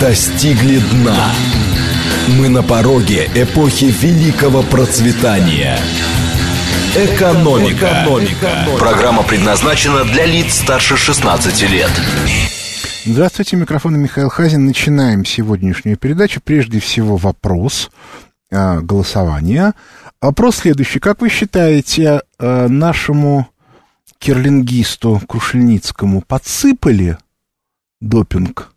достигли дна. Мы на пороге эпохи великого процветания. Экономика. Экономика. Программа предназначена для лиц старше 16 лет. Здравствуйте, микрофон Михаил Хазин. Начинаем сегодняшнюю передачу. Прежде всего вопрос э, голосования. Вопрос следующий. Как вы считаете, э, нашему кирлингисту Крушельницкому подсыпали допинг?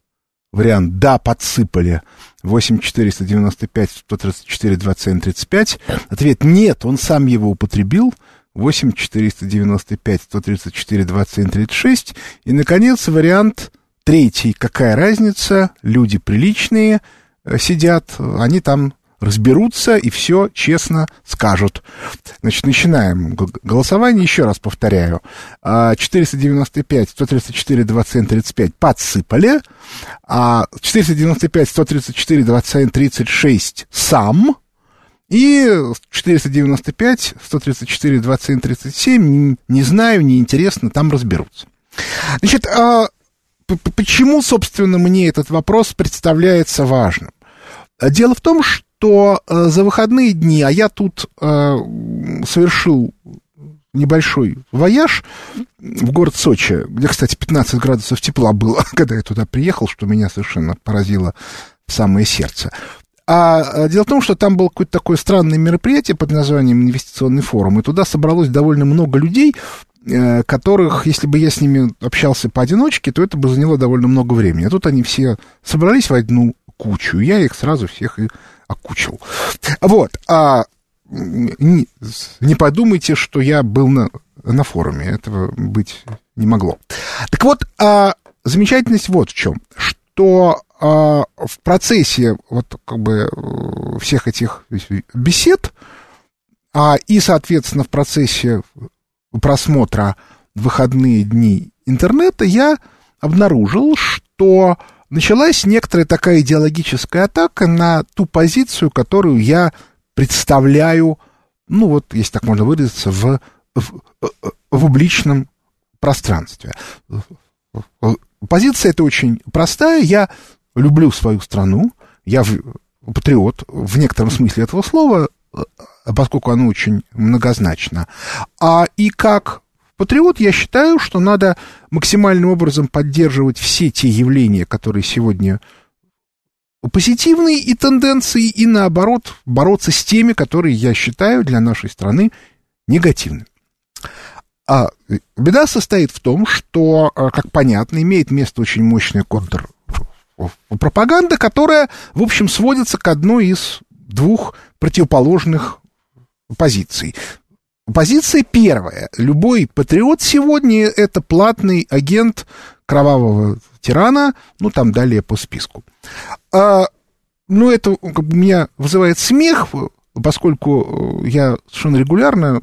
Вариант «да, подсыпали». 8 495 134 27 35. Ответ «нет, он сам его употребил». 8 495 134 27 36. И, наконец, вариант третий. Какая разница? Люди приличные э, сидят, они там разберутся и все честно скажут. Значит, начинаем голосование. Еще раз повторяю. 495, 134, 27, 35 подсыпали. А 495, 134, 27, 36 сам. И 495, 134, 27, 37, не знаю, неинтересно, там разберутся. Значит, а почему, собственно, мне этот вопрос представляется важным? Дело в том, что что э, за выходные дни, а я тут э, совершил небольшой вояж в город Сочи, где, кстати, 15 градусов тепла было, когда я туда приехал, что меня совершенно поразило в самое сердце. А, а дело в том, что там было какое-то такое странное мероприятие под названием «Инвестиционный форум», и туда собралось довольно много людей, э, которых, если бы я с ними общался поодиночке, то это бы заняло довольно много времени. А тут они все собрались в одну кучу, я их сразу всех и окучил. Вот, а не, не подумайте, что я был на, на форуме, этого быть не могло. Так вот, а, замечательность вот в чем, что а, в процессе вот как бы всех этих бесед, а, и, соответственно, в процессе просмотра выходные дни интернета я обнаружил, что началась некоторая такая идеологическая атака на ту позицию, которую я представляю, ну вот, если так можно выразиться, в, в, в публичном пространстве. Позиция эта очень простая. Я люблю свою страну, я патриот в некотором смысле этого слова, поскольку оно очень многозначно. А и как патриот, я считаю, что надо максимальным образом поддерживать все те явления, которые сегодня позитивные и тенденции, и наоборот, бороться с теми, которые я считаю для нашей страны негативными. А беда состоит в том, что, а, как понятно, имеет место очень мощная контрпропаганда, которая, в общем, сводится к одной из двух противоположных позиций. Позиция первая. Любой патриот сегодня это платный агент кровавого тирана, ну, там далее по списку. А, ну, это как бы, меня вызывает смех, поскольку я совершенно регулярно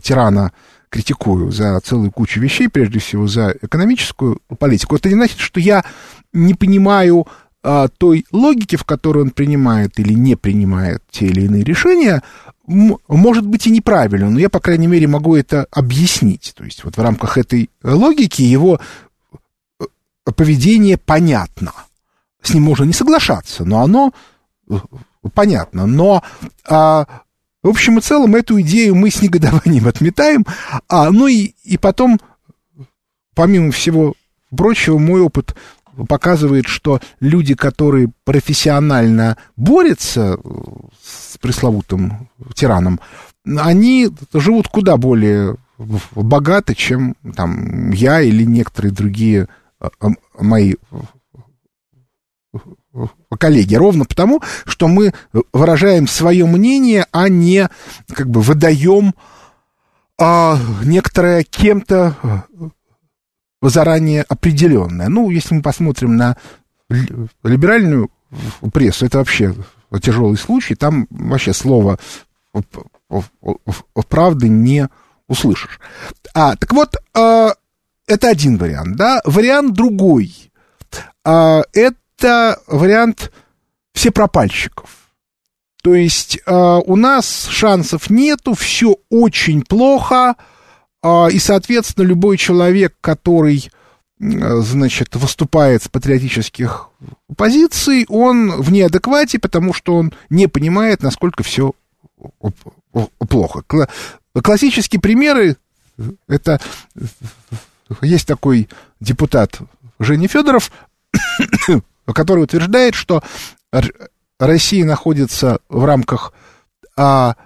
тирана критикую за целую кучу вещей, прежде всего за экономическую политику. Это не значит, что я не понимаю а, той логики, в которой он принимает или не принимает те или иные решения, может быть и неправильно, но я, по крайней мере, могу это объяснить. То есть вот в рамках этой логики его э, поведение понятно. С ним можно не соглашаться, но оно э, понятно. Но, а, в общем и целом, эту идею мы с негодованием отметаем. А, ну и, и потом, помимо всего прочего, мой опыт показывает, что люди, которые профессионально борются с пресловутым тираном, они живут куда более богато, чем там я или некоторые другие а, а, мои коллеги. Ровно потому, что мы выражаем свое мнение, а не как бы выдаем а, некоторое кем-то заранее определенное. Ну, если мы посмотрим на либеральную прессу, это вообще тяжелый случай, там вообще слово правды не услышишь. А, так вот, э, это один вариант, да. Вариант другой. Э, это вариант все пропальщиков. То есть э, у нас шансов нету, все очень плохо, а, и, соответственно, любой человек, который значит, выступает с патриотических позиций, он в неадеквате, потому что он не понимает, насколько все плохо. Классические примеры, это есть такой депутат Женя Федоров, который утверждает, что Россия находится в рамках а,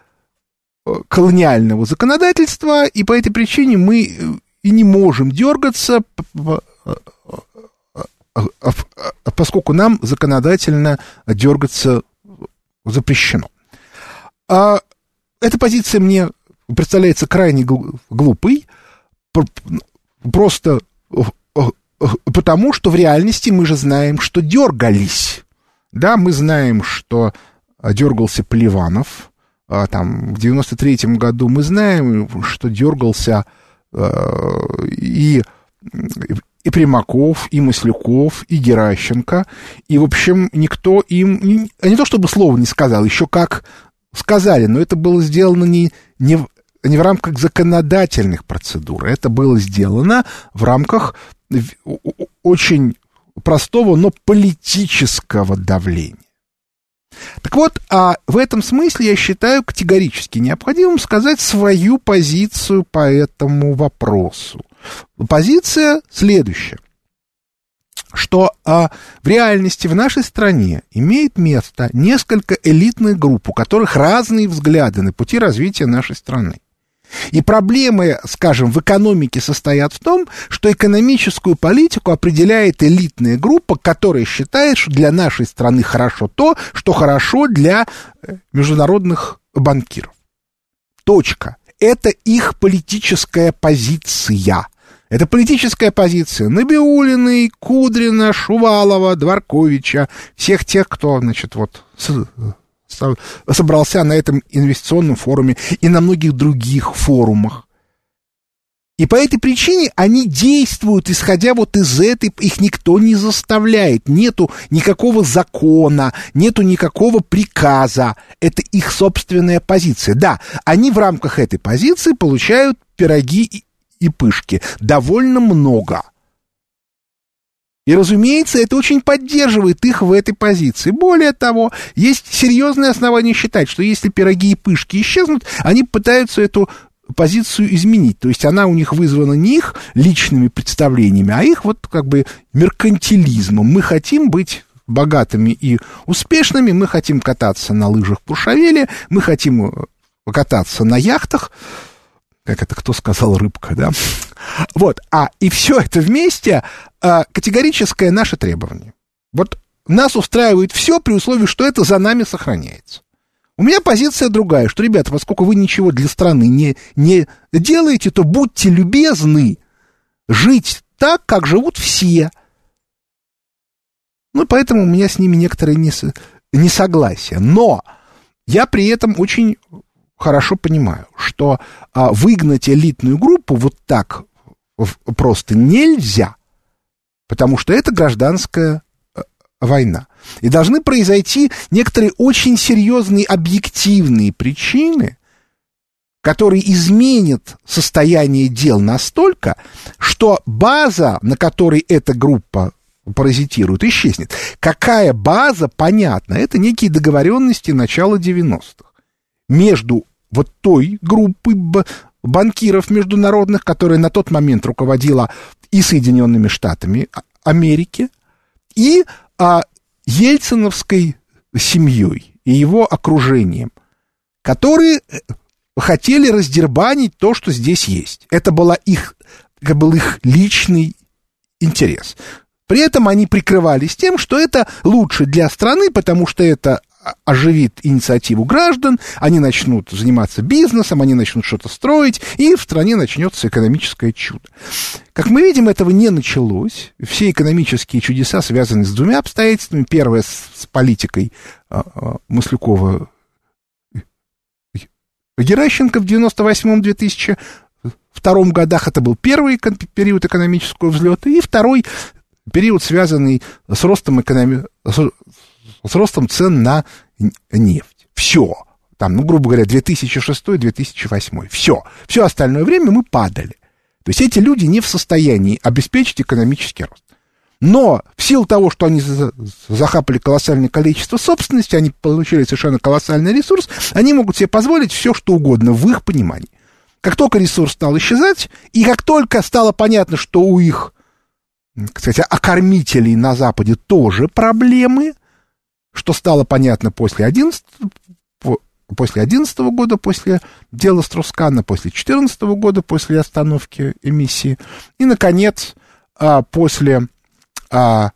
колониального законодательства, и по этой причине мы и не можем дергаться, поскольку нам законодательно дергаться запрещено. А эта позиция мне представляется крайне глупой, просто потому, что в реальности мы же знаем, что дергались. Да, мы знаем, что дергался Поливанов, а, там, в 93-м году мы знаем, что дергался э, и, и Примаков, и Маслюков, и Геращенко, и, в общем, никто им, не, не то чтобы слова не сказал, еще как сказали, но это было сделано не, не, не в рамках законодательных процедур, это было сделано в рамках очень простого, но политического давления. Так вот, а в этом смысле я считаю категорически необходимым сказать свою позицию по этому вопросу. Позиция следующая что а, в реальности в нашей стране имеет место несколько элитных групп, у которых разные взгляды на пути развития нашей страны. И проблемы, скажем, в экономике состоят в том, что экономическую политику определяет элитная группа, которая считает, что для нашей страны хорошо то, что хорошо для э, международных банкиров. Точка. Это их политическая позиция. Это политическая позиция Набиулиной, Кудрина, Шувалова, Дворковича, всех тех, кто, значит, вот собрался на этом инвестиционном форуме и на многих других форумах. И по этой причине они действуют, исходя вот из этой, их никто не заставляет, нету никакого закона, нету никакого приказа, это их собственная позиция. Да, они в рамках этой позиции получают пироги и, и пышки, довольно много – и, разумеется, это очень поддерживает их в этой позиции. Более того, есть серьезные основания считать, что если пироги и пышки исчезнут, они пытаются эту позицию изменить. То есть она у них вызвана не их личными представлениями, а их вот как бы меркантилизмом. Мы хотим быть богатыми и успешными, мы хотим кататься на лыжах Пуршавеле, мы хотим э, кататься на яхтах, как это кто сказал, рыбка, да? Вот, а и все это вместе а, категорическое наше требование. Вот нас устраивает все при условии, что это за нами сохраняется. У меня позиция другая, что, ребята, поскольку вы ничего для страны не, не делаете, то будьте любезны жить так, как живут все. Ну, поэтому у меня с ними некоторые нес, несогласия. Но я при этом очень хорошо понимаю, что а, выгнать элитную группу вот так просто нельзя, потому что это гражданская э, война. И должны произойти некоторые очень серьезные объективные причины, которые изменят состояние дел настолько, что база, на которой эта группа паразитирует, исчезнет. Какая база, понятно, это некие договоренности начала 90-х между вот той группой банкиров международных, которая на тот момент руководила и Соединенными Штатами Америки, и а, ельциновской семьей и его окружением, которые э, хотели раздербанить то, что здесь есть. Это была их, был их личный интерес. При этом они прикрывались тем, что это лучше для страны, потому что это оживит инициативу граждан, они начнут заниматься бизнесом, они начнут что-то строить, и в стране начнется экономическое чудо. Как мы видим, этого не началось. Все экономические чудеса связаны с двумя обстоятельствами. Первое с, политикой а, а, Маслюкова Геращенко в 98-2002 годах. Это был первый период экономического взлета. И второй период, связанный с ростом, экономи с ростом цен на нефть. Все. Там, ну, грубо говоря, 2006-2008. Все. Все остальное время мы падали. То есть эти люди не в состоянии обеспечить экономический рост. Но в силу того, что они захапали колоссальное количество собственности, они получили совершенно колоссальный ресурс, они могут себе позволить все, что угодно в их понимании. Как только ресурс стал исчезать, и как только стало понятно, что у их, кстати, окормителей на Западе тоже проблемы, что стало понятно после 11, после 11 года, после дела Струскана, после 14 года, после остановки эмиссии, и, наконец, а, после а,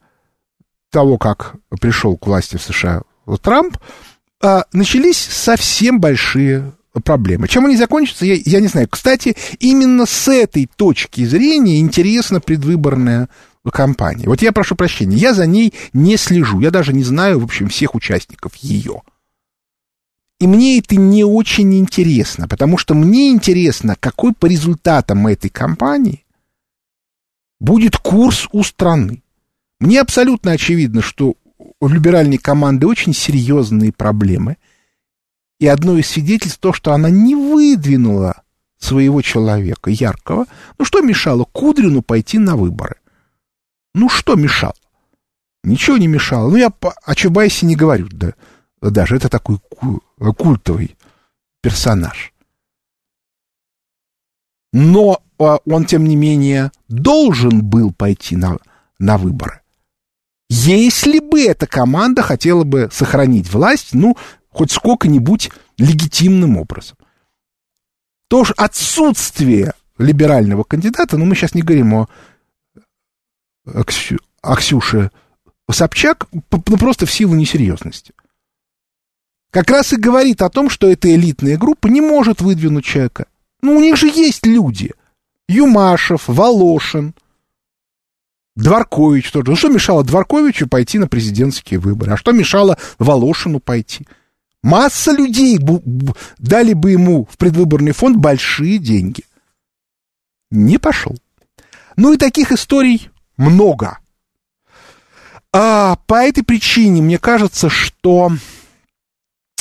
того, как пришел к власти в США Трамп, а, начались совсем большие проблемы. Чем они закончатся, я, я не знаю. Кстати, именно с этой точки зрения интересна предвыборная кампания. Вот я прошу прощения, я за ней не слежу, я даже не знаю, в общем, всех участников ее. И мне это не очень интересно, потому что мне интересно, какой по результатам этой кампании будет курс у страны. Мне абсолютно очевидно, что у либеральной команды очень серьезные проблемы. И одно из свидетельств то, что она не выдвинула своего человека яркого. Ну, что мешало Кудрину пойти на выборы? Ну, что мешало? Ничего не мешало. Ну, я о Чубайсе не говорю, да, даже это такой культовый персонаж. Но а, он, тем не менее, должен был пойти на, на выборы. Если бы эта команда хотела бы сохранить власть, ну, хоть сколько-нибудь легитимным образом. То же отсутствие либерального кандидата, ну, мы сейчас не говорим о, о, Ксю, о Ксюше Собчак, ну, просто в силу несерьезности. Как раз и говорит о том, что эта элитная группа не может выдвинуть человека. Ну, у них же есть люди. Юмашев, Волошин – Дворкович тоже. Ну, что мешало Дворковичу пойти на президентские выборы? А что мешало Волошину пойти? Масса людей дали бы ему в предвыборный фонд большие деньги. Не пошел. Ну и таких историй много. А по этой причине мне кажется, что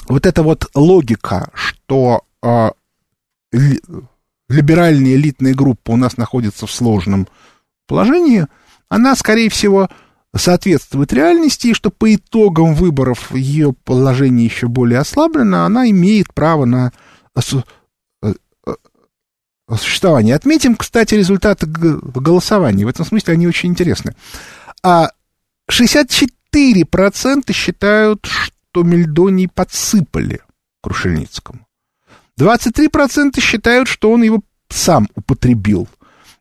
вот эта вот логика, что а, либеральная элитная группа у нас находится в сложном положении – она, скорее всего, соответствует реальности, и что по итогам выборов ее положение еще более ослаблено, она имеет право на существование. Отметим, кстати, результаты голосования. В этом смысле они очень интересны. А 64% считают, что Мельдоний подсыпали Крушельницкому. 23% считают, что он его сам употребил –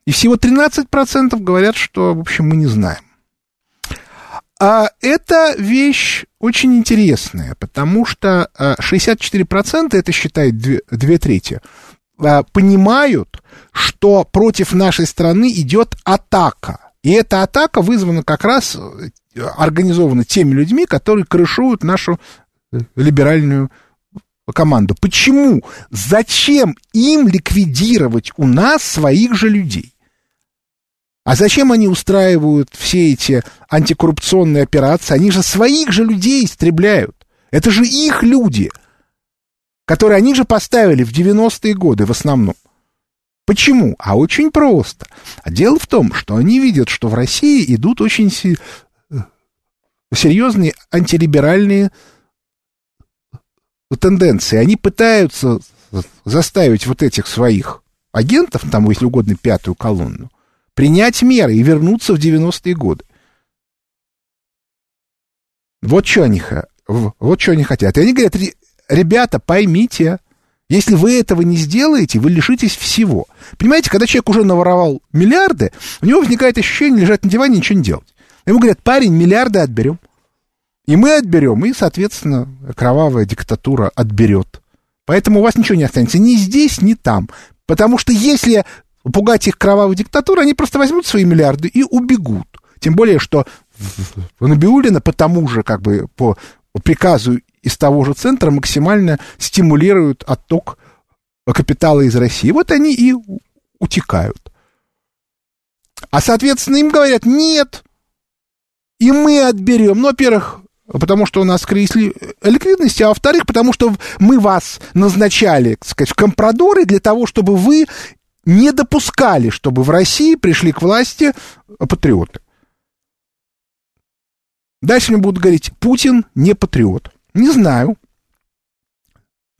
и всего 13% говорят, что, в общем, мы не знаем. А это вещь очень интересная, потому что 64%, а, это считает две, две трети, а, понимают, что против нашей страны идет атака. И эта атака вызвана как раз, э, организована теми людьми, которые крышуют нашу э, либеральную команду. Почему? Зачем им ликвидировать у нас своих же людей? А зачем они устраивают все эти антикоррупционные операции? Они же своих же людей истребляют. Это же их люди, которые они же поставили в 90-е годы в основном. Почему? А очень просто. Дело в том, что они видят, что в России идут очень серьезные антилиберальные тенденции. Они пытаются заставить вот этих своих агентов, там, если угодно, пятую колонну, принять меры и вернуться в 90-е годы. Вот что они, вот что они хотят. И они говорят, ребята, поймите, если вы этого не сделаете, вы лишитесь всего. Понимаете, когда человек уже наворовал миллиарды, у него возникает ощущение лежать на диване и ничего не делать. Ему говорят, парень, миллиарды отберем. И мы отберем, и, соответственно, кровавая диктатура отберет. Поэтому у вас ничего не останется ни здесь, ни там. Потому что если пугать их кровавой диктатурой, они просто возьмут свои миллиарды и убегут. Тем более, что Набиулина по тому же, как бы, по приказу из того же центра максимально стимулируют отток капитала из России. Вот они и утекают. А, соответственно, им говорят, нет, и мы отберем. Ну, во-первых, потому что у нас кризис ликвидности, а во-вторых, потому что мы вас назначали, так сказать, в компрадоры для того, чтобы вы не допускали, чтобы в России пришли к власти патриоты. Дальше мне будут говорить, Путин не патриот. Не знаю.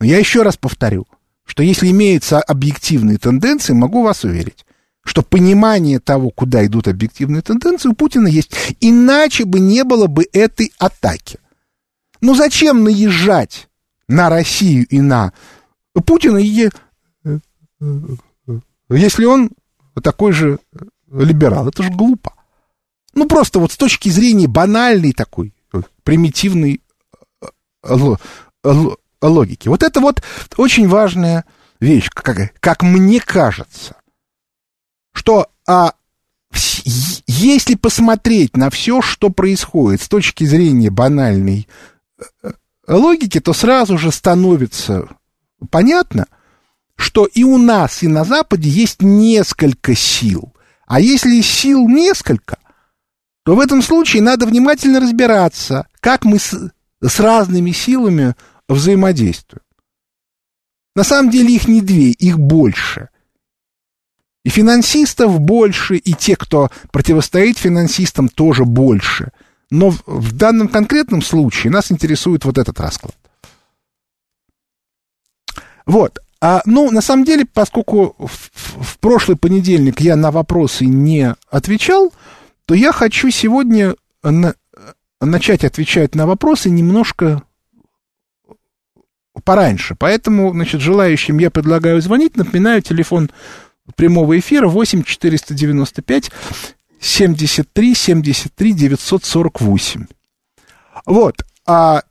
Но я еще раз повторю, что если имеются объективные тенденции, могу вас уверить, что понимание того, куда идут объективные тенденции, у Путина есть. Иначе бы не было бы этой атаки. Ну зачем наезжать на Россию и на Путина, если он такой же либерал? Это же глупо. Ну просто вот с точки зрения банальной такой, примитивной логики. Вот это вот очень важная вещь, как, как мне кажется что а, если посмотреть на все, что происходит с точки зрения банальной э, логики, то сразу же становится понятно, что и у нас, и на Западе есть несколько сил. А если сил несколько, то в этом случае надо внимательно разбираться, как мы с, с разными силами взаимодействуем. На самом деле их не две, их больше – и финансистов больше, и те, кто противостоит финансистам, тоже больше. Но в, в данном конкретном случае нас интересует вот этот расклад. Вот. А, ну, на самом деле, поскольку в, в прошлый понедельник я на вопросы не отвечал, то я хочу сегодня на, начать отвечать на вопросы немножко пораньше. Поэтому, значит, желающим я предлагаю звонить. Напоминаю, телефон прямого эфира 8 495 73 73 948. Вот. А,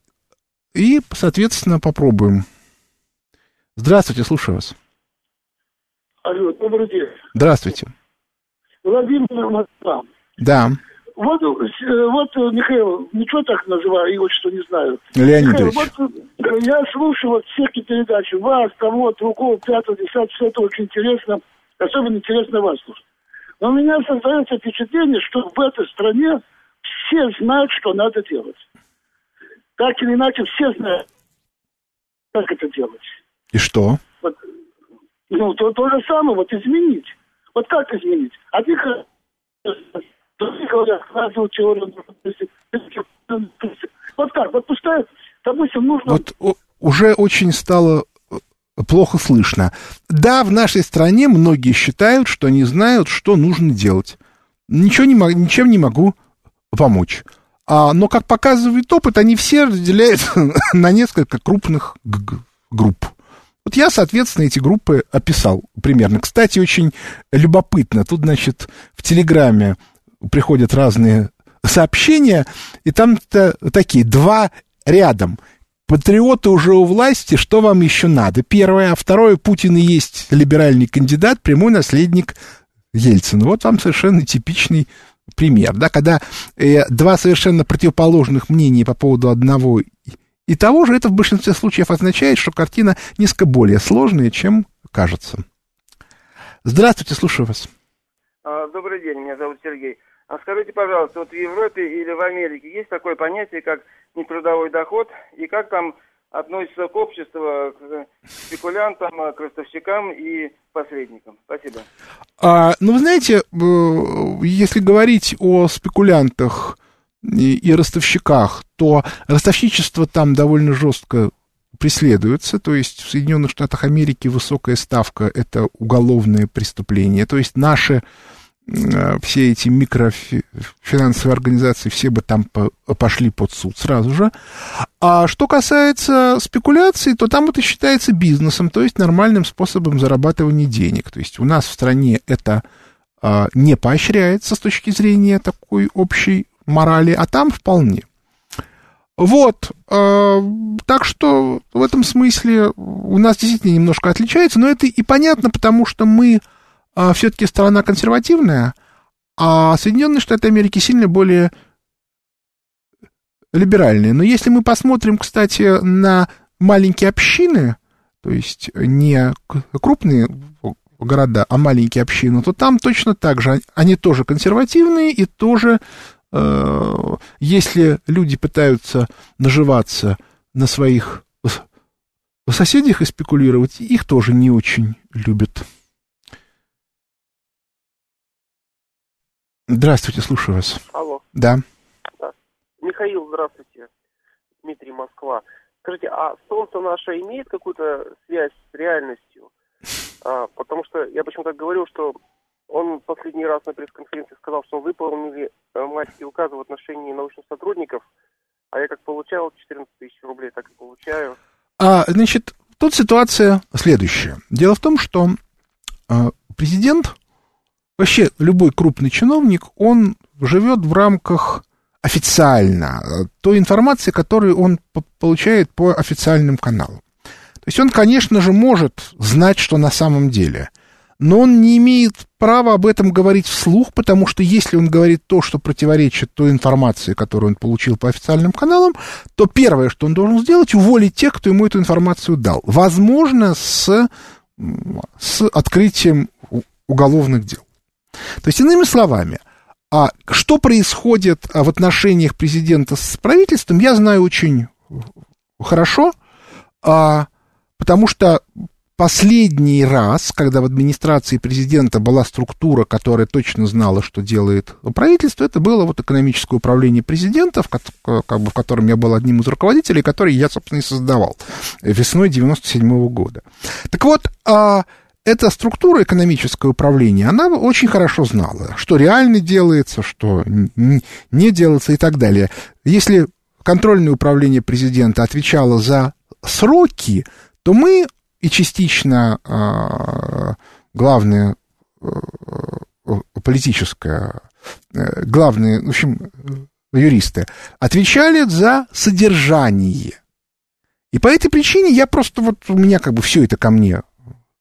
и, соответственно, попробуем. Здравствуйте, слушаю вас. Алло, добрый день. Здравствуйте. Владимир Москва. Да. Вот, э, вот, Михаил, ничего так называю, его что не знаю. Леонидович. Михаил, вот я слушаю вот все эти передачи, вас, того, другого, пятого, десятого, все это очень интересно. Особенно интересно вас слушать. Но у меня создается впечатление, что в этой стране все знают, что надо делать. Так или иначе, все знают, как это делать. И что? Вот, ну, то, то же самое, вот изменить. Вот как изменить? Вот как? Вот пустая, допустим, нужно... Вот уже очень стало плохо слышно. Да, в нашей стране многие считают, что они знают, что нужно делать. Ничего не, ничем не могу помочь. А, но, как показывает опыт, они все разделяются на несколько крупных групп. Вот я, соответственно, эти группы описал примерно. Кстати, очень любопытно. Тут, значит, в Телеграме приходят разные сообщения, и там такие два рядом. Патриоты уже у власти, что вам еще надо? Первое. А второе, Путин и есть либеральный кандидат, прямой наследник Ельцина. Вот вам совершенно типичный пример, да, когда э, два совершенно противоположных мнения по поводу одного и того же, это в большинстве случаев означает, что картина несколько более сложная, чем кажется. Здравствуйте, слушаю вас. А, добрый день, меня зовут Сергей. А скажите, пожалуйста, вот в Европе или в Америке есть такое понятие, как нетрудовой доход, и как там относится к обществу, к спекулянтам, к ростовщикам и посредникам. Спасибо. А, ну, вы знаете, э, если говорить о спекулянтах и, и ростовщиках, то ростовщичество там довольно жестко преследуется, то есть в Соединенных Штатах Америки высокая ставка – это уголовное преступление, то есть наши все эти микрофинансовые организации, все бы там пошли под суд сразу же. А что касается спекуляций, то там это считается бизнесом, то есть нормальным способом зарабатывания денег. То есть у нас в стране это а, не поощряется с точки зрения такой общей морали, а там вполне. Вот, э, так что в этом смысле у нас действительно немножко отличается, но это и понятно, потому что мы а, все-таки страна консервативная, а Соединенные Штаты Америки сильно более либеральные. Но если мы посмотрим, кстати, на маленькие общины, то есть не крупные города, а маленькие общины, то там точно так же. Они тоже консервативные и тоже, э, если люди пытаются наживаться на своих соседях и спекулировать, их тоже не очень любят. Здравствуйте, слушаю вас. Алло. Да. Да. Михаил, здравствуйте. Дмитрий, Москва. Скажите, а Солнце наше имеет какую-то связь с реальностью? А, потому что я почему-то говорил, что он последний раз на пресс-конференции сказал, что выполнили э, майские указы в отношении научных сотрудников, а я как получал 14 тысяч рублей, так и получаю. А, значит, тут ситуация следующая. Дело в том, что а, президент, вообще любой крупный чиновник, он живет в рамках официально э, той информации, которую он получает по официальным каналам. То есть он, конечно же, может знать, что на самом деле, но он не имеет права об этом говорить вслух, потому что если он говорит то, что противоречит той информации, которую он получил по официальным каналам, то первое, что он должен сделать, уволить тех, кто ему эту информацию дал. Возможно, с, с открытием уголовных дел. То есть, иными словами, а что происходит а, в отношениях президента с правительством, я знаю очень хорошо, а, потому что последний раз, когда в администрации президента была структура, которая точно знала, что делает правительство, это было вот экономическое управление президента, в, как бы, в котором я был одним из руководителей, который я, собственно, и создавал весной 97 -го года. Так вот, а, эта структура экономического управления, она очень хорошо знала, что реально делается, что не делается и так далее. Если контрольное управление президента отвечало за сроки, то мы и частично э, главное э, политическое, э, главные, в общем, юристы, отвечали за содержание. И по этой причине я просто, вот у меня как бы все это ко мне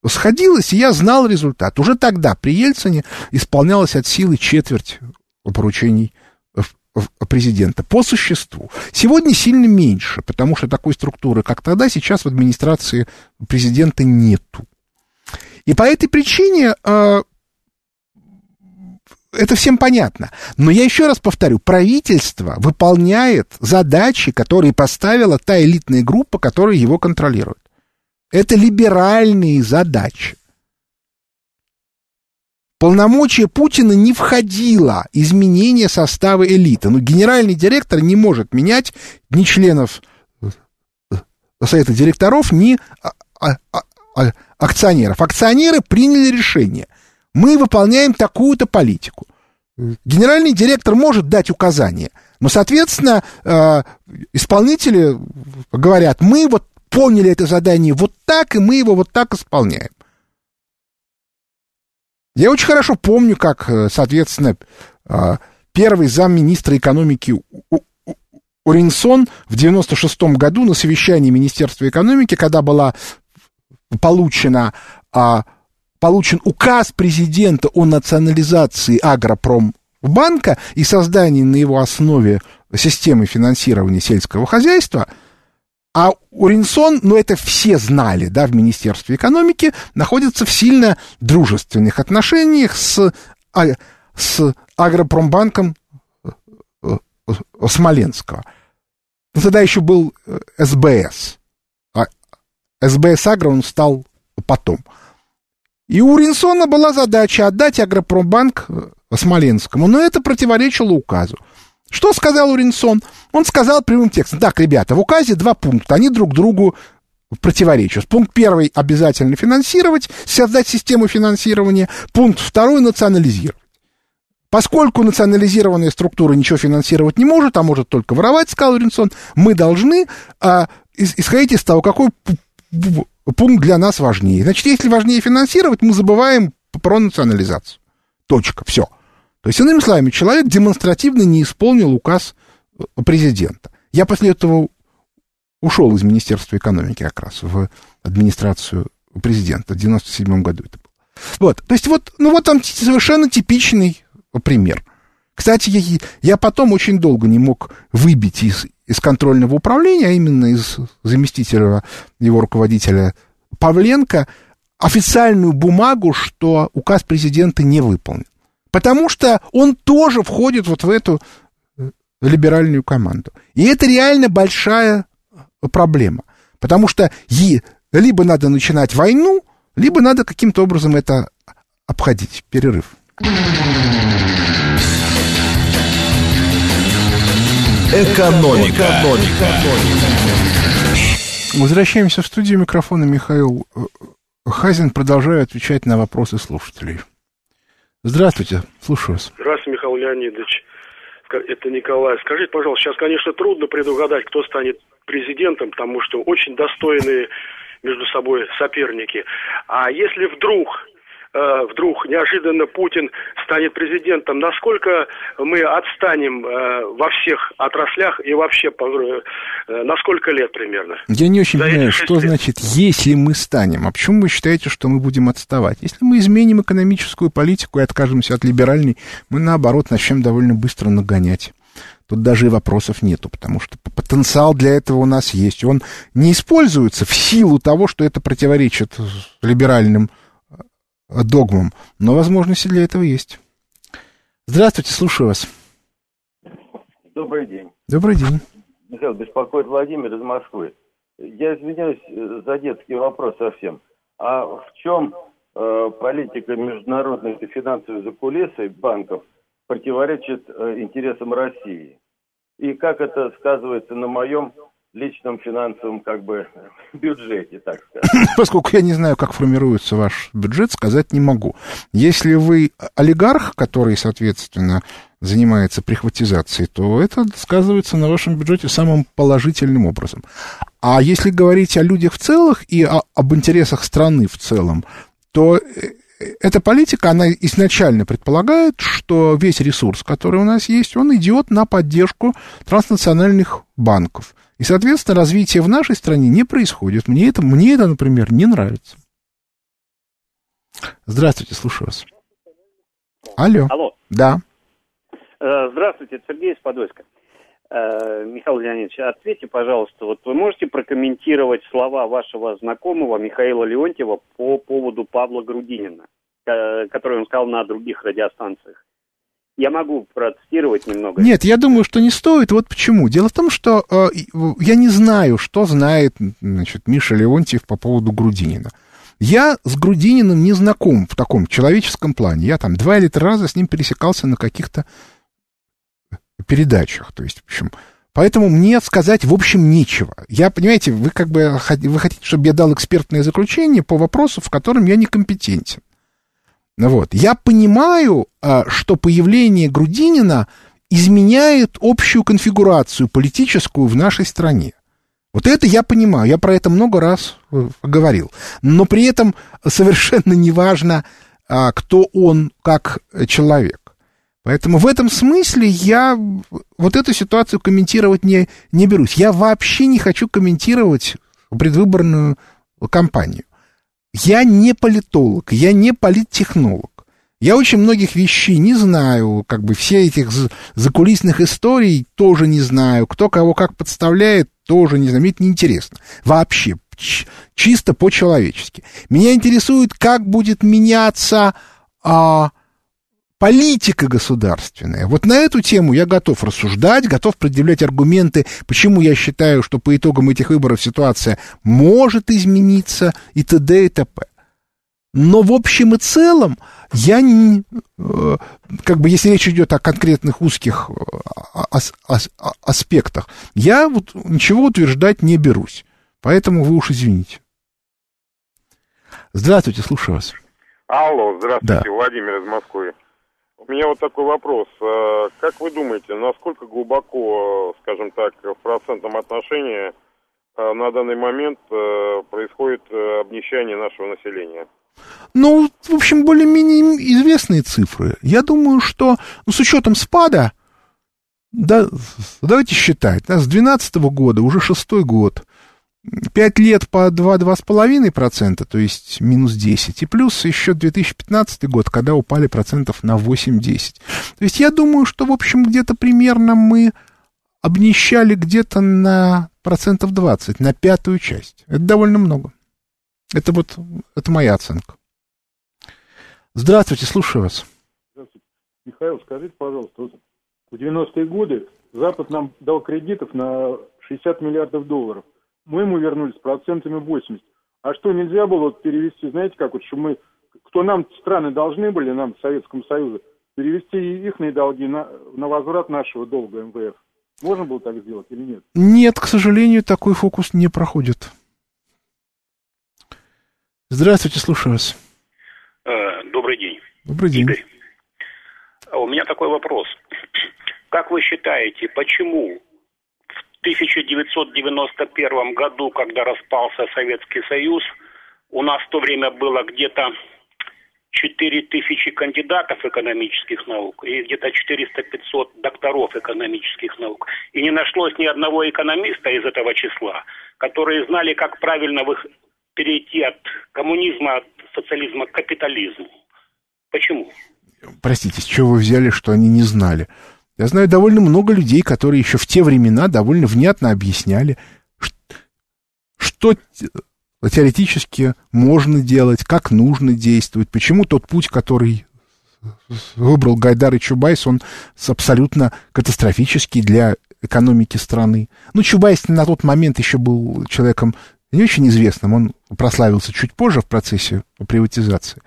сходилось, и я знал результат. Уже тогда при Ельцине исполнялось от силы четверть поручений президента по существу. Сегодня сильно меньше, потому что такой структуры, как тогда, сейчас в администрации президента нету. И по этой причине э, это всем понятно. Но я еще раз повторю, правительство выполняет задачи, которые поставила та элитная группа, которая его контролирует. Это либеральные задачи. полномочия Путина не входило изменение состава элиты. Но генеральный директор не может менять ни членов э, совета директоров, ни а, а, а, акционеров. Акционеры приняли решение. Мы выполняем такую-то политику. Генеральный директор может дать указания, но, соответственно, э, исполнители говорят, мы вот поняли это задание вот так, и мы его вот так исполняем. Я очень хорошо помню, как, э, соответственно, э, первый замминистра экономики Уринсон в 96 году на совещании Министерства экономики, когда была получена, а, получен указ президента о национализации агропромбанка и создании на его основе системы финансирования сельского хозяйства – а Уринсон, ну это все знали, да, в Министерстве экономики, находится в сильно дружественных отношениях с, а, с Агропромбанком э, э, Смоленского. Но тогда еще был э, СБС. А СБС Агро он стал потом. И у Уринсона была задача отдать Агропромбанк Смоленскому, но это противоречило указу. Что сказал Уринсон? Он сказал прямым текстом, так, ребята, в указе два пункта, они друг другу противоречат. Пункт первый – обязательно финансировать, создать систему финансирования. Пункт второй – национализировать. Поскольку национализированная структура ничего финансировать не может, а может только воровать, сказал Уринсон, мы должны а, исходить из того, какой пункт для нас важнее. Значит, если важнее финансировать, мы забываем про национализацию. Точка. Все. То есть, иными словами, человек демонстративно не исполнил указ э, президента. Я после этого ушел из Министерства экономики как раз в администрацию президента. В 97 году это было. Вот, то есть вот, ну вот там совершенно типичный пример. Кстати, я, я потом очень долго не мог выбить из, из контрольного управления, а именно из заместителя его руководителя Павленко, официальную бумагу, что указ президента не выполнен. Потому что он тоже входит вот в эту э, либеральную команду. И это реально большая проблема. Потому что либо надо начинать войну, либо надо каким-то образом это обходить. Перерыв. Экономика. Возвращаемся в студию микрофона Михаил э, Хазин. Продолжаю отвечать на вопросы слушателей. Здравствуйте, слушаю вас. Здравствуйте, Михаил Леонидович. Это Николай. Скажите, пожалуйста, сейчас, конечно, трудно предугадать, кто станет президентом, потому что очень достойные между собой соперники. А если вдруг Э, вдруг неожиданно Путин станет президентом, насколько мы отстанем э, во всех отраслях и вообще э, на сколько лет примерно? Я не очень понимаю, что лет. значит, если мы станем. А почему вы считаете, что мы будем отставать? Если мы изменим экономическую политику и откажемся от либеральной, мы, наоборот, начнем довольно быстро нагонять. Тут даже и вопросов нету, потому что потенциал для этого у нас есть. Он не используется в силу того, что это противоречит либеральным догмам, но возможности для этого есть. Здравствуйте, слушаю вас. Добрый день. Добрый день. Михаил, беспокоит Владимир из Москвы. Я извиняюсь э, за детский вопрос совсем. А в чем э, политика международных и финансовых закулисой банков противоречит э, интересам России? И как это сказывается на моем личном финансовом как бы бюджете, так сказать. Поскольку я не знаю, как формируется ваш бюджет, сказать не могу. Если вы олигарх, который, соответственно, занимается прихватизацией, то это сказывается на вашем бюджете самым положительным образом. А если говорить о людях в целом и о, об интересах страны в целом, то э, эта политика, она изначально предполагает, что весь ресурс, который у нас есть, он идет на поддержку транснациональных банков. И, соответственно, развитие в нашей стране не происходит. Мне это, мне это, например, не нравится. Здравствуйте, слушаю вас. Алло. Алло. Да. Э, здравствуйте, Сергей из Подольска. Э, Михаил Леонидович, ответьте, пожалуйста, вот вы можете прокомментировать слова вашего знакомого Михаила Леонтьева по поводу Павла Грудинина, который он сказал на других радиостанциях? Я могу процитировать немного. Нет, я думаю, что не стоит. Вот почему. Дело в том, что э, я не знаю, что знает значит, Миша Леонтьев по поводу Грудинина. Я с Грудининым не знаком в таком человеческом плане. Я там два или три раза с ним пересекался на каких-то передачах. То есть, в общем, поэтому мне сказать, в общем, нечего. Я, понимаете, вы как бы вы хотите, чтобы я дал экспертное заключение по вопросу, в котором я некомпетентен. Вот. Я понимаю, а, что появление Грудинина изменяет общую конфигурацию политическую в нашей стране. Вот это я понимаю, я про это много раз э, говорил. Но при этом совершенно не важно, а, кто он как человек. Поэтому в этом смысле я вот эту ситуацию комментировать не, не берусь. Я вообще не хочу комментировать предвыборную кампанию. Я не политолог, я не политтехнолог. Я очень многих вещей не знаю, как бы все этих закулисных историй тоже не знаю, кто кого как подставляет, тоже не знаю, мне это неинтересно. Вообще, чисто по-человечески. Меня интересует, как будет меняться а, политика государственная. Вот на эту тему я готов рассуждать, готов предъявлять аргументы, почему я считаю, что по итогам этих выборов ситуация может измениться и т.д. и т.п. Но в общем и целом я не, э, как бы если речь идет о конкретных узких э, аспектах, я вот ничего утверждать не берусь. Поэтому вы уж извините. Здравствуйте, слушаю вас. Алло, здравствуйте, да. Владимир из Москвы. Меня вот такой вопрос. А, как вы думаете, насколько глубоко, скажем так, в процентном отношении а, на данный момент а, происходит обнищание нашего населения? Ну, в общем, более-менее известные цифры. Я думаю, что ну, с учетом спада, да, давайте считать, да, с 2012 года, уже шестой год, 5 лет по 2-2,5%, то есть минус 10, и плюс еще 2015 год, когда упали процентов на 8-10. То есть я думаю, что, в общем, где-то примерно мы обнищали где-то на процентов 20, на пятую часть. Это довольно много. Это вот, это моя оценка. Здравствуйте, слушаю вас. Здравствуйте. Михаил, скажите, пожалуйста, вот в 90-е годы Запад нам дал кредитов на 60 миллиардов долларов – мы ему вернули с процентами 80. А что, нельзя было вот перевести, знаете, как вот, чтобы мы, кто нам страны должны были, нам, Советскому Союзу, перевести их долги на, на возврат нашего долга МВФ? Можно было так сделать или нет? Нет, к сожалению, такой фокус не проходит. Здравствуйте, слушаю вас. Э, добрый день. Добрый день. Игорь. А у меня такой вопрос. Как вы считаете, почему 1991 году, когда распался Советский Союз, у нас в то время было где-то 4 тысячи кандидатов экономических наук и где-то 400-500 докторов экономических наук. И не нашлось ни одного экономиста из этого числа, которые знали, как правильно перейти от коммунизма, от социализма к капитализму. Почему? Простите, с чего вы взяли, что они не знали? Я знаю довольно много людей, которые еще в те времена довольно внятно объясняли, что теоретически можно делать, как нужно действовать, почему тот путь, который выбрал Гайдар и Чубайс, он абсолютно катастрофический для экономики страны. Ну, Чубайс на тот момент еще был человеком не очень известным, он прославился чуть позже в процессе приватизации.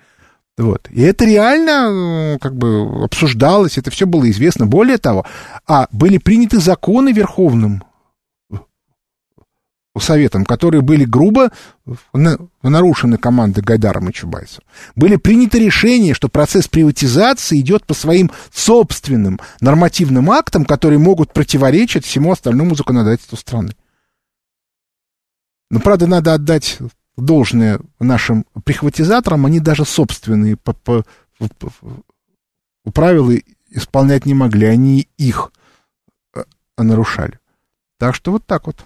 Вот. И это реально как бы обсуждалось, это все было известно. Более того, а были приняты законы Верховным Советом, которые были грубо нарушены командой Гайдаром и Чубайсом. Были приняты решения, что процесс приватизации идет по своим собственным нормативным актам, которые могут противоречить всему остальному законодательству страны. Но, правда, надо отдать должное нашим прихватизаторам, они даже собственные по, по, по, правила исполнять не могли, они их э, нарушали. Так что вот так вот.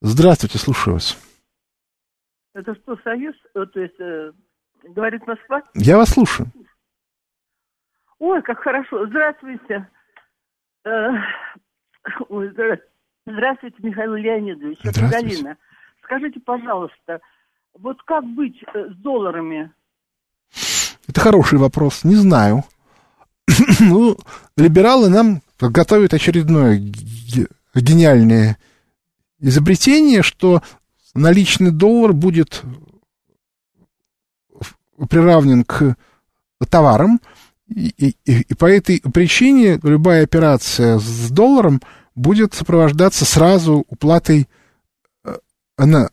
Здравствуйте, слушаю вас. Это что, Союз? Э, то есть, э, говорит Москва? Я вас слушаю. Ой, как хорошо. Здравствуйте. Э, ой, здравствуйте. Здравствуйте, Михаил Леонидович. Это Галина. Скажите, пожалуйста, вот как быть э, с долларами? Это хороший вопрос. Не знаю. ну, либералы нам готовят очередное гениальное изобретение, что наличный доллар будет приравнен к товарам, и, и, и по этой причине любая операция с долларом – будет сопровождаться сразу уплатой э, на,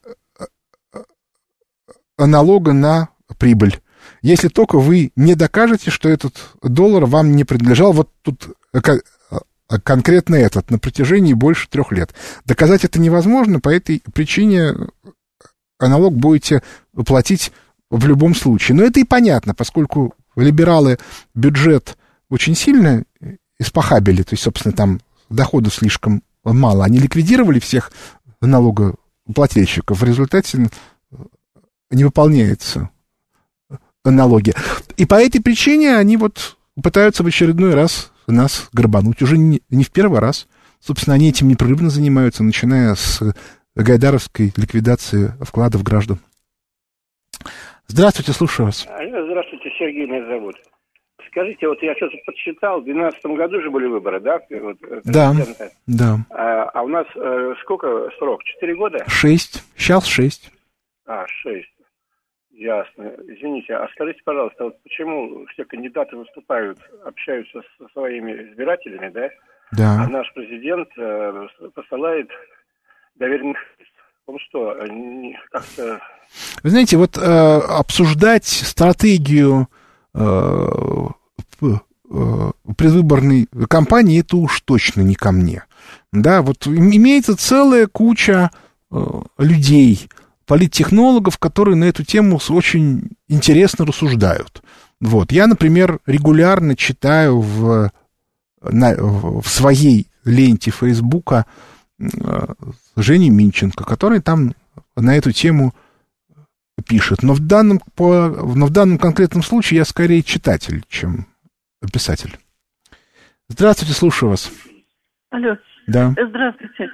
э, налога на прибыль. Если только вы не докажете, что этот доллар вам не принадлежал, вот тут э, конкретно этот, на протяжении больше трех лет. Доказать это невозможно, по этой причине налог будете платить в любом случае. Но это и понятно, поскольку либералы бюджет очень сильно испохабили, то есть, собственно, там дохода слишком мало. Они ликвидировали всех налогоплательщиков. В результате не выполняется налоги. И по этой причине они вот пытаются в очередной раз нас грабануть. Уже не, не в первый раз. Собственно, они этим непрерывно занимаются, начиная с гайдаровской ликвидации вкладов граждан. Здравствуйте, слушаю вас. Здравствуйте, Сергей меня зовут. Скажите, вот я что-то подсчитал, в 2012 году же были выборы, да? Вот, э, да, да. А, а у нас э, сколько срок? Четыре года? Шесть. Сейчас шесть. А, шесть. Ясно. Извините, а скажите, пожалуйста, вот почему все кандидаты выступают, общаются со своими избирателями, да? Да. А наш президент э, посылает доверенных он что, как-то... Вы знаете, вот э, обсуждать стратегию Э, предвыборной кампании, это уж точно не ко мне. Да, вот имеется целая куча э, людей, политтехнологов, которые на эту тему очень интересно рассуждают. Вот. Я, например, регулярно читаю в, на, в своей ленте Фейсбука э, Женю Минченко, который там на эту тему пишет. Но в данном, по, но в данном конкретном случае я скорее читатель, чем писатель. Здравствуйте, слушаю вас. Алло. Да. Здравствуйте.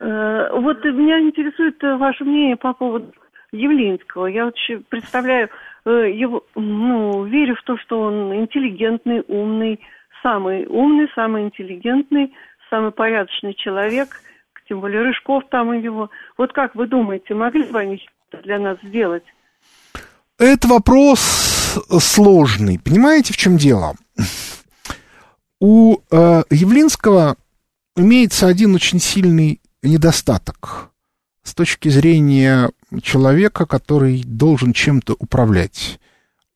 Э, вот меня интересует ваше мнение по поводу Явлинского. Я вот представляю э, его, ну, верю в то, что он интеллигентный, умный, самый умный, самый интеллигентный, самый порядочный человек, тем более Рыжков там и его. Вот как вы думаете, могли бы они что-то для нас сделать? Это вопрос сложный. Понимаете, в чем дело? У э, Явлинского имеется один очень сильный недостаток с точки зрения человека, который должен чем-то управлять.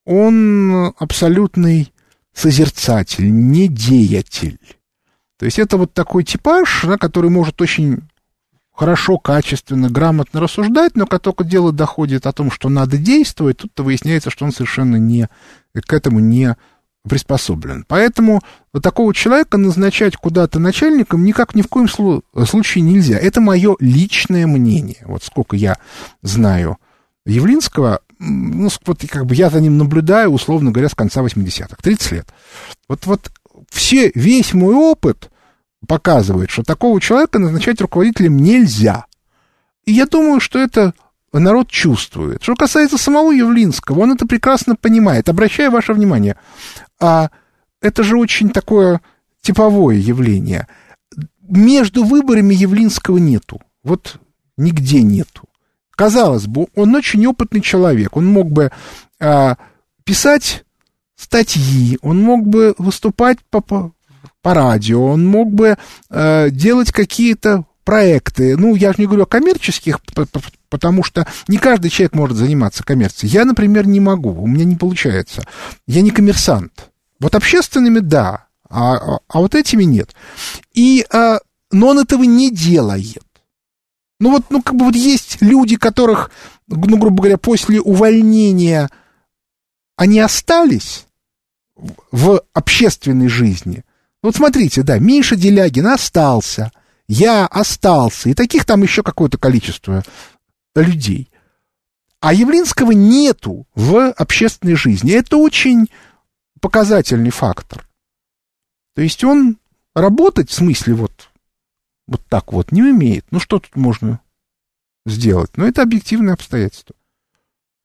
Он абсолютный созерцатель, не деятель. То есть это вот такой типаж, да, который может очень хорошо, качественно, грамотно рассуждать, но как только дело доходит о том, что надо действовать, тут-то выясняется, что он совершенно не, к этому не приспособлен. Поэтому вот такого человека назначать куда-то начальником никак ни в коем случае нельзя. Это мое личное мнение. Вот сколько я знаю Явлинского, ну, вот как бы я за ним наблюдаю, условно говоря, с конца 80-х, 30 лет. Вот, вот все, весь мой опыт показывает, что такого человека назначать руководителем нельзя. И я думаю, что это народ чувствует. Что касается самого Явлинского, он это прекрасно понимает. Обращаю ваше внимание, а это же очень такое типовое явление. Между выборами Явлинского нету. Вот нигде нету. Казалось бы, он очень опытный человек. Он мог бы а, писать статьи, он мог бы выступать по, по, радио, он мог бы а, делать какие-то проекты. Ну, я же не говорю о коммерческих, потому что не каждый человек может заниматься коммерцией. Я, например, не могу, у меня не получается. Я не коммерсант. Вот общественными – да, а, а, а вот этими нет. И, а, но он этого не делает. Ну вот, ну как бы вот есть люди, которых, ну, грубо говоря, после увольнения они остались в общественной жизни. Вот смотрите, да, Миша Делягин остался, я остался, и таких там еще какое-то количество людей. А Явлинского нету в общественной жизни. Это очень показательный фактор. То есть он работать в смысле вот, вот так вот не умеет. Ну что тут можно сделать? Но это объективное обстоятельство.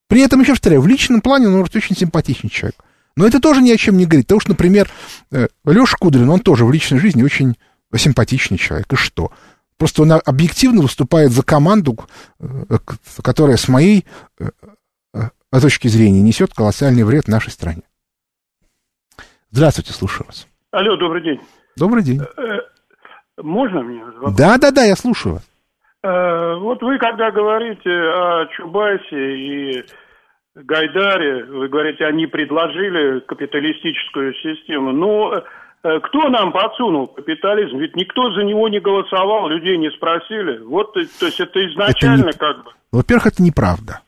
При этом, еще повторяю, в личном плане он может очень симпатичный человек. Но это тоже ни о чем не говорит. Потому что, например, э, Леша Кудрин, он тоже в личной жизни очень симпатичный человек. И что? Просто он объективно выступает за команду, э, которая с моей э, точки зрения несет колоссальный вред нашей стране. Здравствуйте, слушаю вас. Алло, добрый день. Добрый день. Э, можно мне вопрос? Да, да, да, я слушаю вас. Э, вот вы когда говорите о Чубайсе и Гайдаре, вы говорите, они предложили капиталистическую систему. Но э, кто нам подсунул капитализм? Ведь никто за него не голосовал, людей не спросили. Вот, то есть это изначально это не... как бы... Во-первых, это неправда.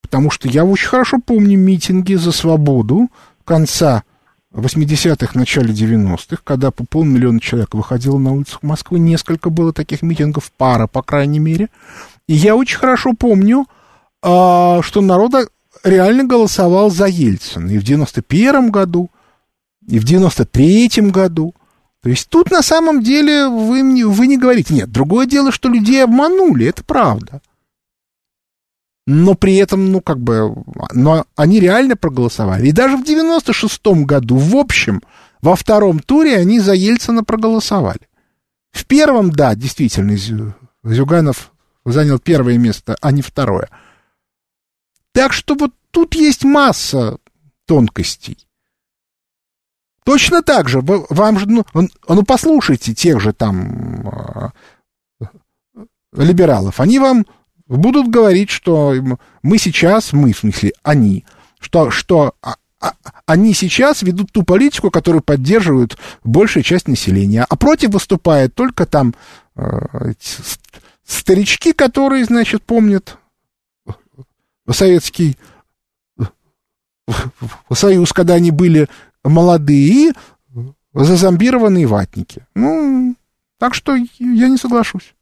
Потому что я очень хорошо помню митинги за свободу конца 80-х, начале 90-х, когда по полмиллиона человек выходило на улицах Москвы, несколько было таких митингов, пара, по крайней мере. И я очень хорошо помню, а, что народ реально голосовал за Ельцина и в 91-м году, и в 93-м году. То есть тут на самом деле вы, вы не говорите, нет, другое дело, что людей обманули, это правда но при этом, ну, как бы, но они реально проголосовали. И даже в 96-м году, в общем, во втором туре они за Ельцина проголосовали. В первом, да, действительно, Зюганов занял первое место, а не второе. Так что вот тут есть масса тонкостей. Точно так же, вам же, ну, ну послушайте тех же там э, либералов, они вам будут говорить, что мы сейчас, мы в смысле они, что, что а, а, они сейчас ведут ту политику, которую поддерживают большая часть населения, а против выступает только там э, старички, которые, значит, помнят советский союз, когда они были молодые зазомбированные ватники. Ну, так что я не соглашусь.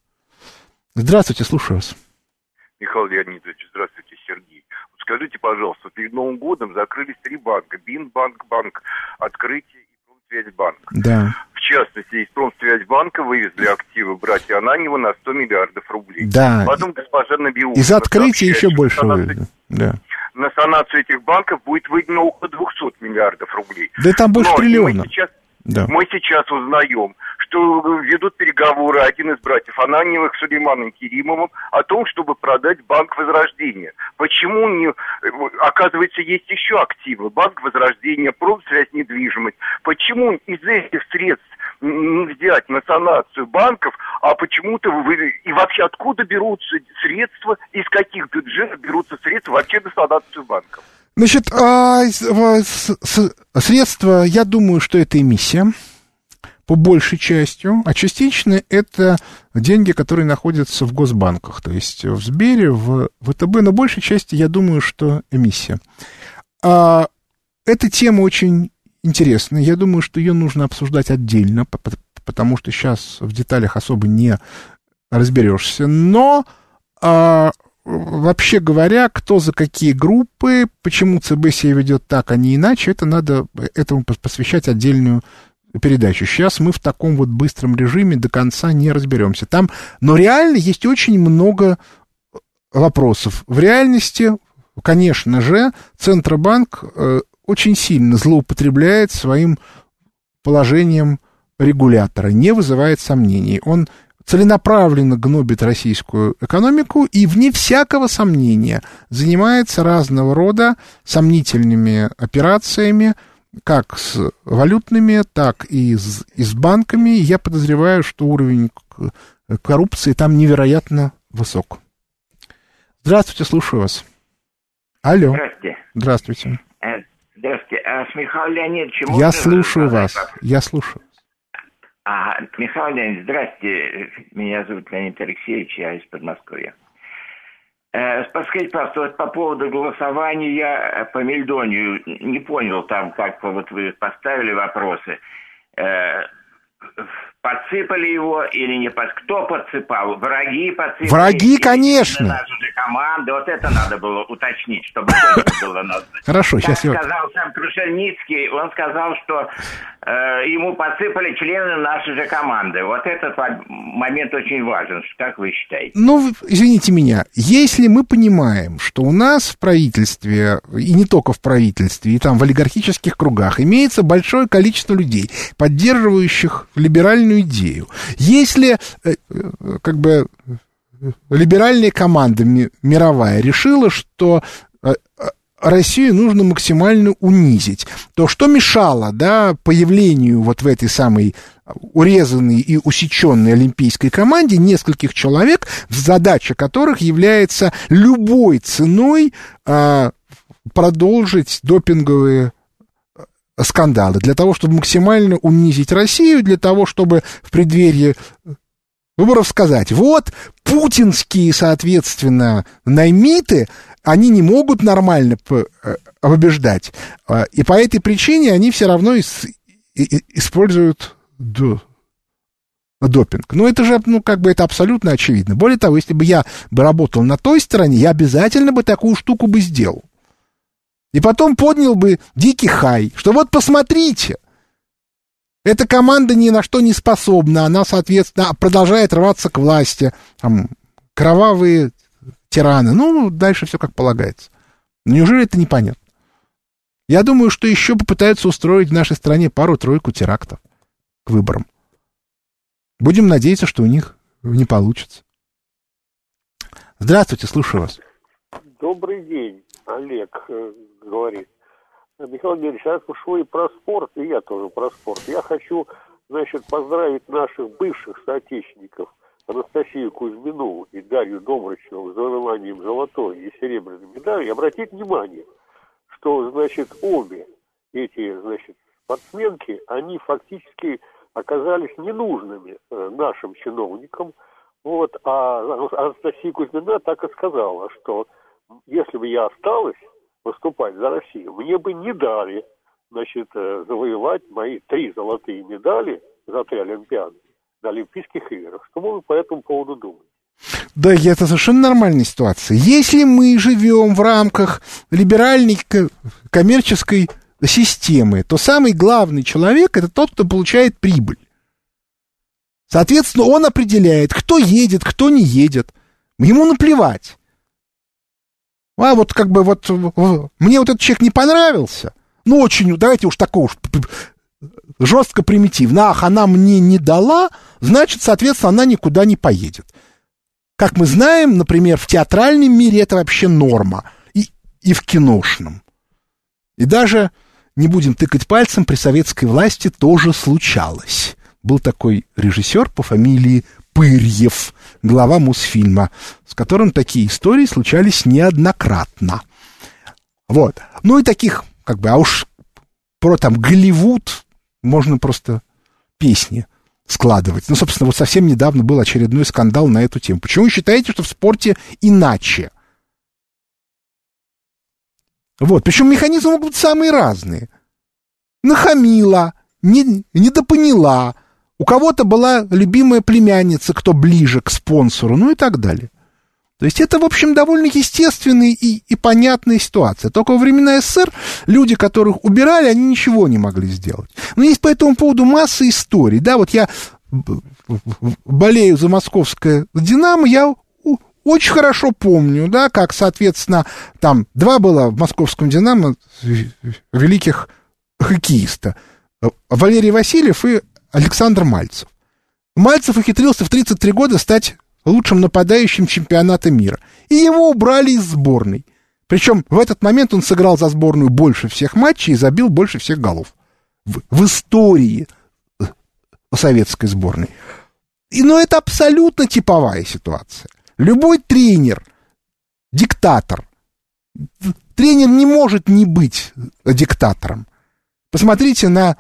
Здравствуйте, слушаю вас. Михаил Леонидович, здравствуйте, Сергей. Скажите, пожалуйста, перед Новым годом закрылись три банка. Бинбанк, Банк Открытие и Промсвязьбанк. Да. В частности, из Промсвязьбанка вывезли активы братья Ананева на 100 миллиардов рублей. Да. Потом госпожа Набиулина... Из открытия еще больше вывезли. Да. На санацию этих банков будет выделено около 200 миллиардов рублей. Да там больше Но триллиона. Сейчас, да. мы сейчас узнаем, что ведут переговоры один из братьев Ананьевых с Сулейманом Керимовым о том, чтобы продать Банк Возрождения. Почему не... Оказывается, есть еще активы. Банк Возрождения, промсвязь, недвижимость. Почему из этих средств не взять на санацию банков, а почему-то вы... И вообще откуда берутся средства, из каких бюджетов берутся средства вообще на санацию банков? Значит, а, средства, я думаю, что это эмиссия по большей частью, а частично это деньги, которые находятся в госбанках, то есть в Сбере, в ВТБ, но большей части я думаю, что эмиссия. А, эта тема очень интересная, я думаю, что ее нужно обсуждать отдельно, потому что сейчас в деталях особо не разберешься, но а, вообще говоря, кто за какие группы, почему ЦБ себя ведет так, а не иначе, это надо этому посвящать отдельную передачу. Сейчас мы в таком вот быстром режиме до конца не разберемся. Там, но реально есть очень много вопросов. В реальности, конечно же, Центробанк э, очень сильно злоупотребляет своим положением регулятора, не вызывает сомнений. Он целенаправленно гнобит российскую экономику и, вне всякого сомнения, занимается разного рода сомнительными операциями, как с валютными, так и с, и с банками. Я подозреваю, что уровень коррупции там невероятно высок. Здравствуйте, слушаю вас. Алло. Здравствуйте. Здравствуйте. Э, здравствуйте. А с Михаилом Леонидовичем... Я слушаю вас. Я слушаю. А, Михаил Леонидович, здрасте. Меня зовут Леонид Алексеевич, я из Подмосковья. Э, подскажите, пожалуйста, вот по поводу голосования я по Мельдонию не понял там, как вот вы поставили вопросы. Э, подсыпали его или не подсыпали? Кто подсыпал? Враги подсыпали? Враги, конечно. Наша же команда. Вот это надо было уточнить, чтобы было Хорошо, сейчас я... сказал сам Крушельницкий, он сказал, что э, ему подсыпали члены нашей же команды. Вот этот момент очень важен. Как вы считаете? Ну, извините меня, если мы понимаем, что у нас в правительстве, и не только в правительстве, и там в олигархических кругах, имеется большое количество людей, поддерживающих либеральную идею. Если э, э, как бы либеральная команда мировая решила, что э, Россию нужно максимально унизить, то что мешало да, появлению вот в этой самой урезанной и усеченной олимпийской команде нескольких человек, задача которых является любой ценой а, продолжить допинговые скандалы, для того, чтобы максимально унизить Россию, для того, чтобы в преддверии выборов сказать, вот путинские, соответственно, наймиты, они не могут нормально э, побеждать. А, и по этой причине они все равно используют допинг. Ну, это же, ну, как бы это абсолютно очевидно. Более того, если бы я бы работал на той стороне, я обязательно бы такую штуку бы сделал. И потом поднял бы дикий хай, что вот посмотрите, эта команда ни на что не способна, она, соответственно, продолжает рваться к власти, там, кровавые тираны, ну, дальше все как полагается. Неужели это непонятно? Я думаю, что еще попытаются устроить в нашей стране пару-тройку терактов к выборам. Будем надеяться, что у них не получится. Здравствуйте, слушаю вас. Добрый день, Олег э, говорит. Михаил Георгиевич, раз уж вы про спорт, и я тоже про спорт, я хочу, значит, поздравить наших бывших соотечественников Анастасию Кузьмину и Дарью Добрычеву с завоеванием золотой и серебряной медали обратить внимание, что, значит, обе эти, значит, спортсменки, они фактически оказались ненужными э, нашим чиновникам. Вот, а Анастасия Кузьмина так и сказала, что если бы я осталась, выступать за Россию, мне бы не дали, значит, э, завоевать мои три золотые медали за три Олимпиады на Олимпийских играх. Что вы по этому поводу думаете? Да, это совершенно нормальная ситуация. Если мы живем в рамках либеральной коммерческой системы, то самый главный человек это тот, кто получает прибыль. Соответственно, он определяет, кто едет, кто не едет. Ему наплевать. А вот как бы вот мне вот этот человек не понравился. Ну, очень, давайте уж такого уж жестко примитивно. Ах, она мне не дала, значит, соответственно, она никуда не поедет. Как мы знаем, например, в театральном мире это вообще норма. И, и в киношном. И даже, не будем тыкать пальцем, при советской власти тоже случалось. Был такой режиссер по фамилии Пырьев, глава Мосфильма, с которым такие истории случались неоднократно. Вот. Ну и таких, как бы, а уж про там Голливуд можно просто песни складывать. Ну, собственно, вот совсем недавно был очередной скандал на эту тему. Почему вы считаете, что в спорте иначе? Вот, причем механизмы могут быть самые разные. Нахамила, не, недопоняла, у кого-то была любимая племянница, кто ближе к спонсору, ну и так далее. То есть это, в общем, довольно естественная и, и понятная ситуация. Только во времена СССР люди, которых убирали, они ничего не могли сделать. Но есть по этому поводу масса историй. Да, вот я болею за московское «Динамо», я очень хорошо помню, да, как, соответственно, там два было в московском «Динамо» великих хоккеиста. Валерий Васильев и Александр Мальцев. Мальцев ухитрился в 33 года стать лучшим нападающим чемпионата мира. И его убрали из сборной. Причем в этот момент он сыграл за сборную больше всех матчей и забил больше всех голов. В, в истории советской сборной. И, но это абсолютно типовая ситуация. Любой тренер, диктатор, тренер не может не быть диктатором. Посмотрите на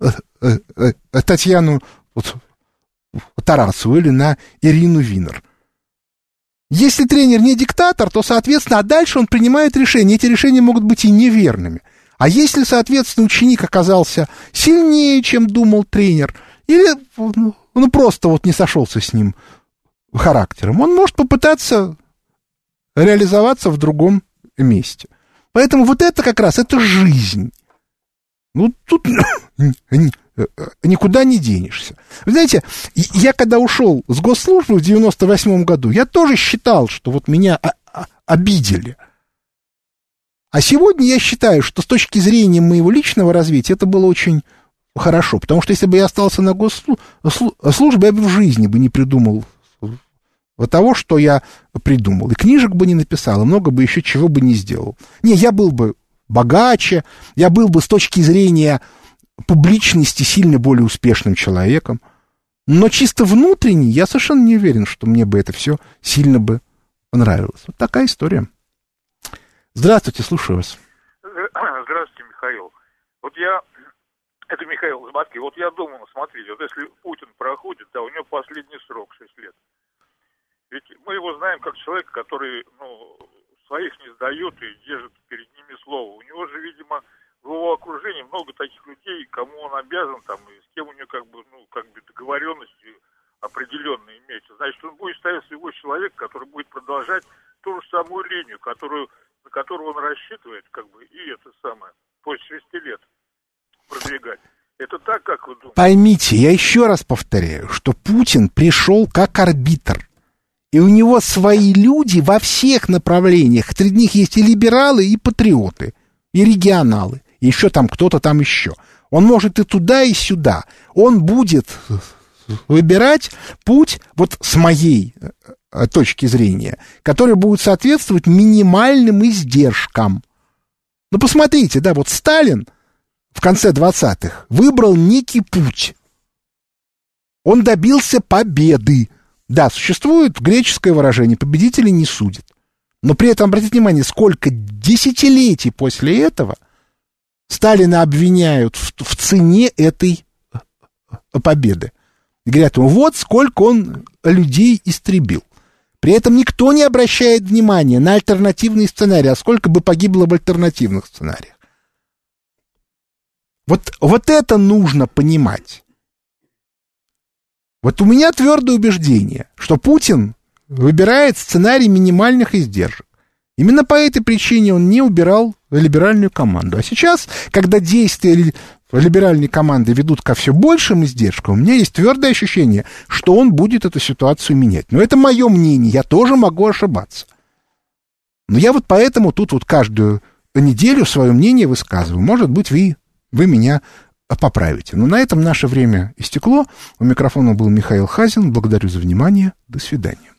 э, э, э, Татьяну Тарасову или на Ирину Винер. Если тренер не диктатор, то, соответственно, а дальше он принимает решения. Эти решения могут быть и неверными. А если, соответственно, ученик оказался сильнее, чем думал тренер, или ну, ну просто вот не сошелся с ним характером, он может попытаться реализоваться в другом месте. Поэтому вот это как раз, это жизнь. Ну, тут никуда не денешься. Вы знаете, я когда ушел с госслужбы в 98 году, я тоже считал, что вот меня обидели. А сегодня я считаю, что с точки зрения моего личного развития это было очень хорошо, потому что если бы я остался на госслужбе, я бы в жизни бы не придумал того, что я придумал. И книжек бы не написал, и много бы еще чего бы не сделал. Не, я был бы богаче, я был бы с точки зрения публичности сильно более успешным человеком. Но чисто внутренне я совершенно не уверен, что мне бы это все сильно бы понравилось. Вот такая история. Здравствуйте, слушаю вас. Здравствуйте, Михаил. Вот я, это Михаил из Москвы, вот я думал, смотрите, вот если Путин проходит, да, у него последний срок 6 лет. Ведь мы его знаем как человека, который, ну, своих не сдает и держит перед ними слово. У него же, видимо, в его окружении много таких людей, кому он обязан, там, и с кем у него как бы, ну, как бы договоренности определенные имеются. Значит, он будет ставить своего человека, который будет продолжать ту же самую линию, которую, на которую он рассчитывает, как бы, и это самое, после шести лет продвигать. Это так, как вы думаете? Поймите, я еще раз повторяю, что Путин пришел как арбитр. И у него свои люди во всех направлениях. Среди них есть и либералы, и патриоты, и регионалы еще там кто-то там еще. Он может и туда, и сюда. Он будет выбирать путь вот с моей э, точки зрения, который будет соответствовать минимальным издержкам. Ну, посмотрите, да, вот Сталин в конце 20-х выбрал некий путь. Он добился победы. Да, существует греческое выражение «победители не судят». Но при этом, обратите внимание, сколько десятилетий после этого – Сталина обвиняют в, в цене этой победы. И говорят ему, вот сколько он людей истребил. При этом никто не обращает внимания на альтернативные сценарии, а сколько бы погибло в альтернативных сценариях. Вот, вот это нужно понимать. Вот у меня твердое убеждение, что Путин выбирает сценарий минимальных издержек. Именно по этой причине он не убирал либеральную команду. А сейчас, когда действия либеральной команды ведут ко все большим издержкам, у меня есть твердое ощущение, что он будет эту ситуацию менять. Но это мое мнение, я тоже могу ошибаться. Но я вот поэтому тут вот каждую неделю свое мнение высказываю. Может быть, вы, вы меня поправите. Но на этом наше время истекло. У микрофона был Михаил Хазин. Благодарю за внимание. До свидания.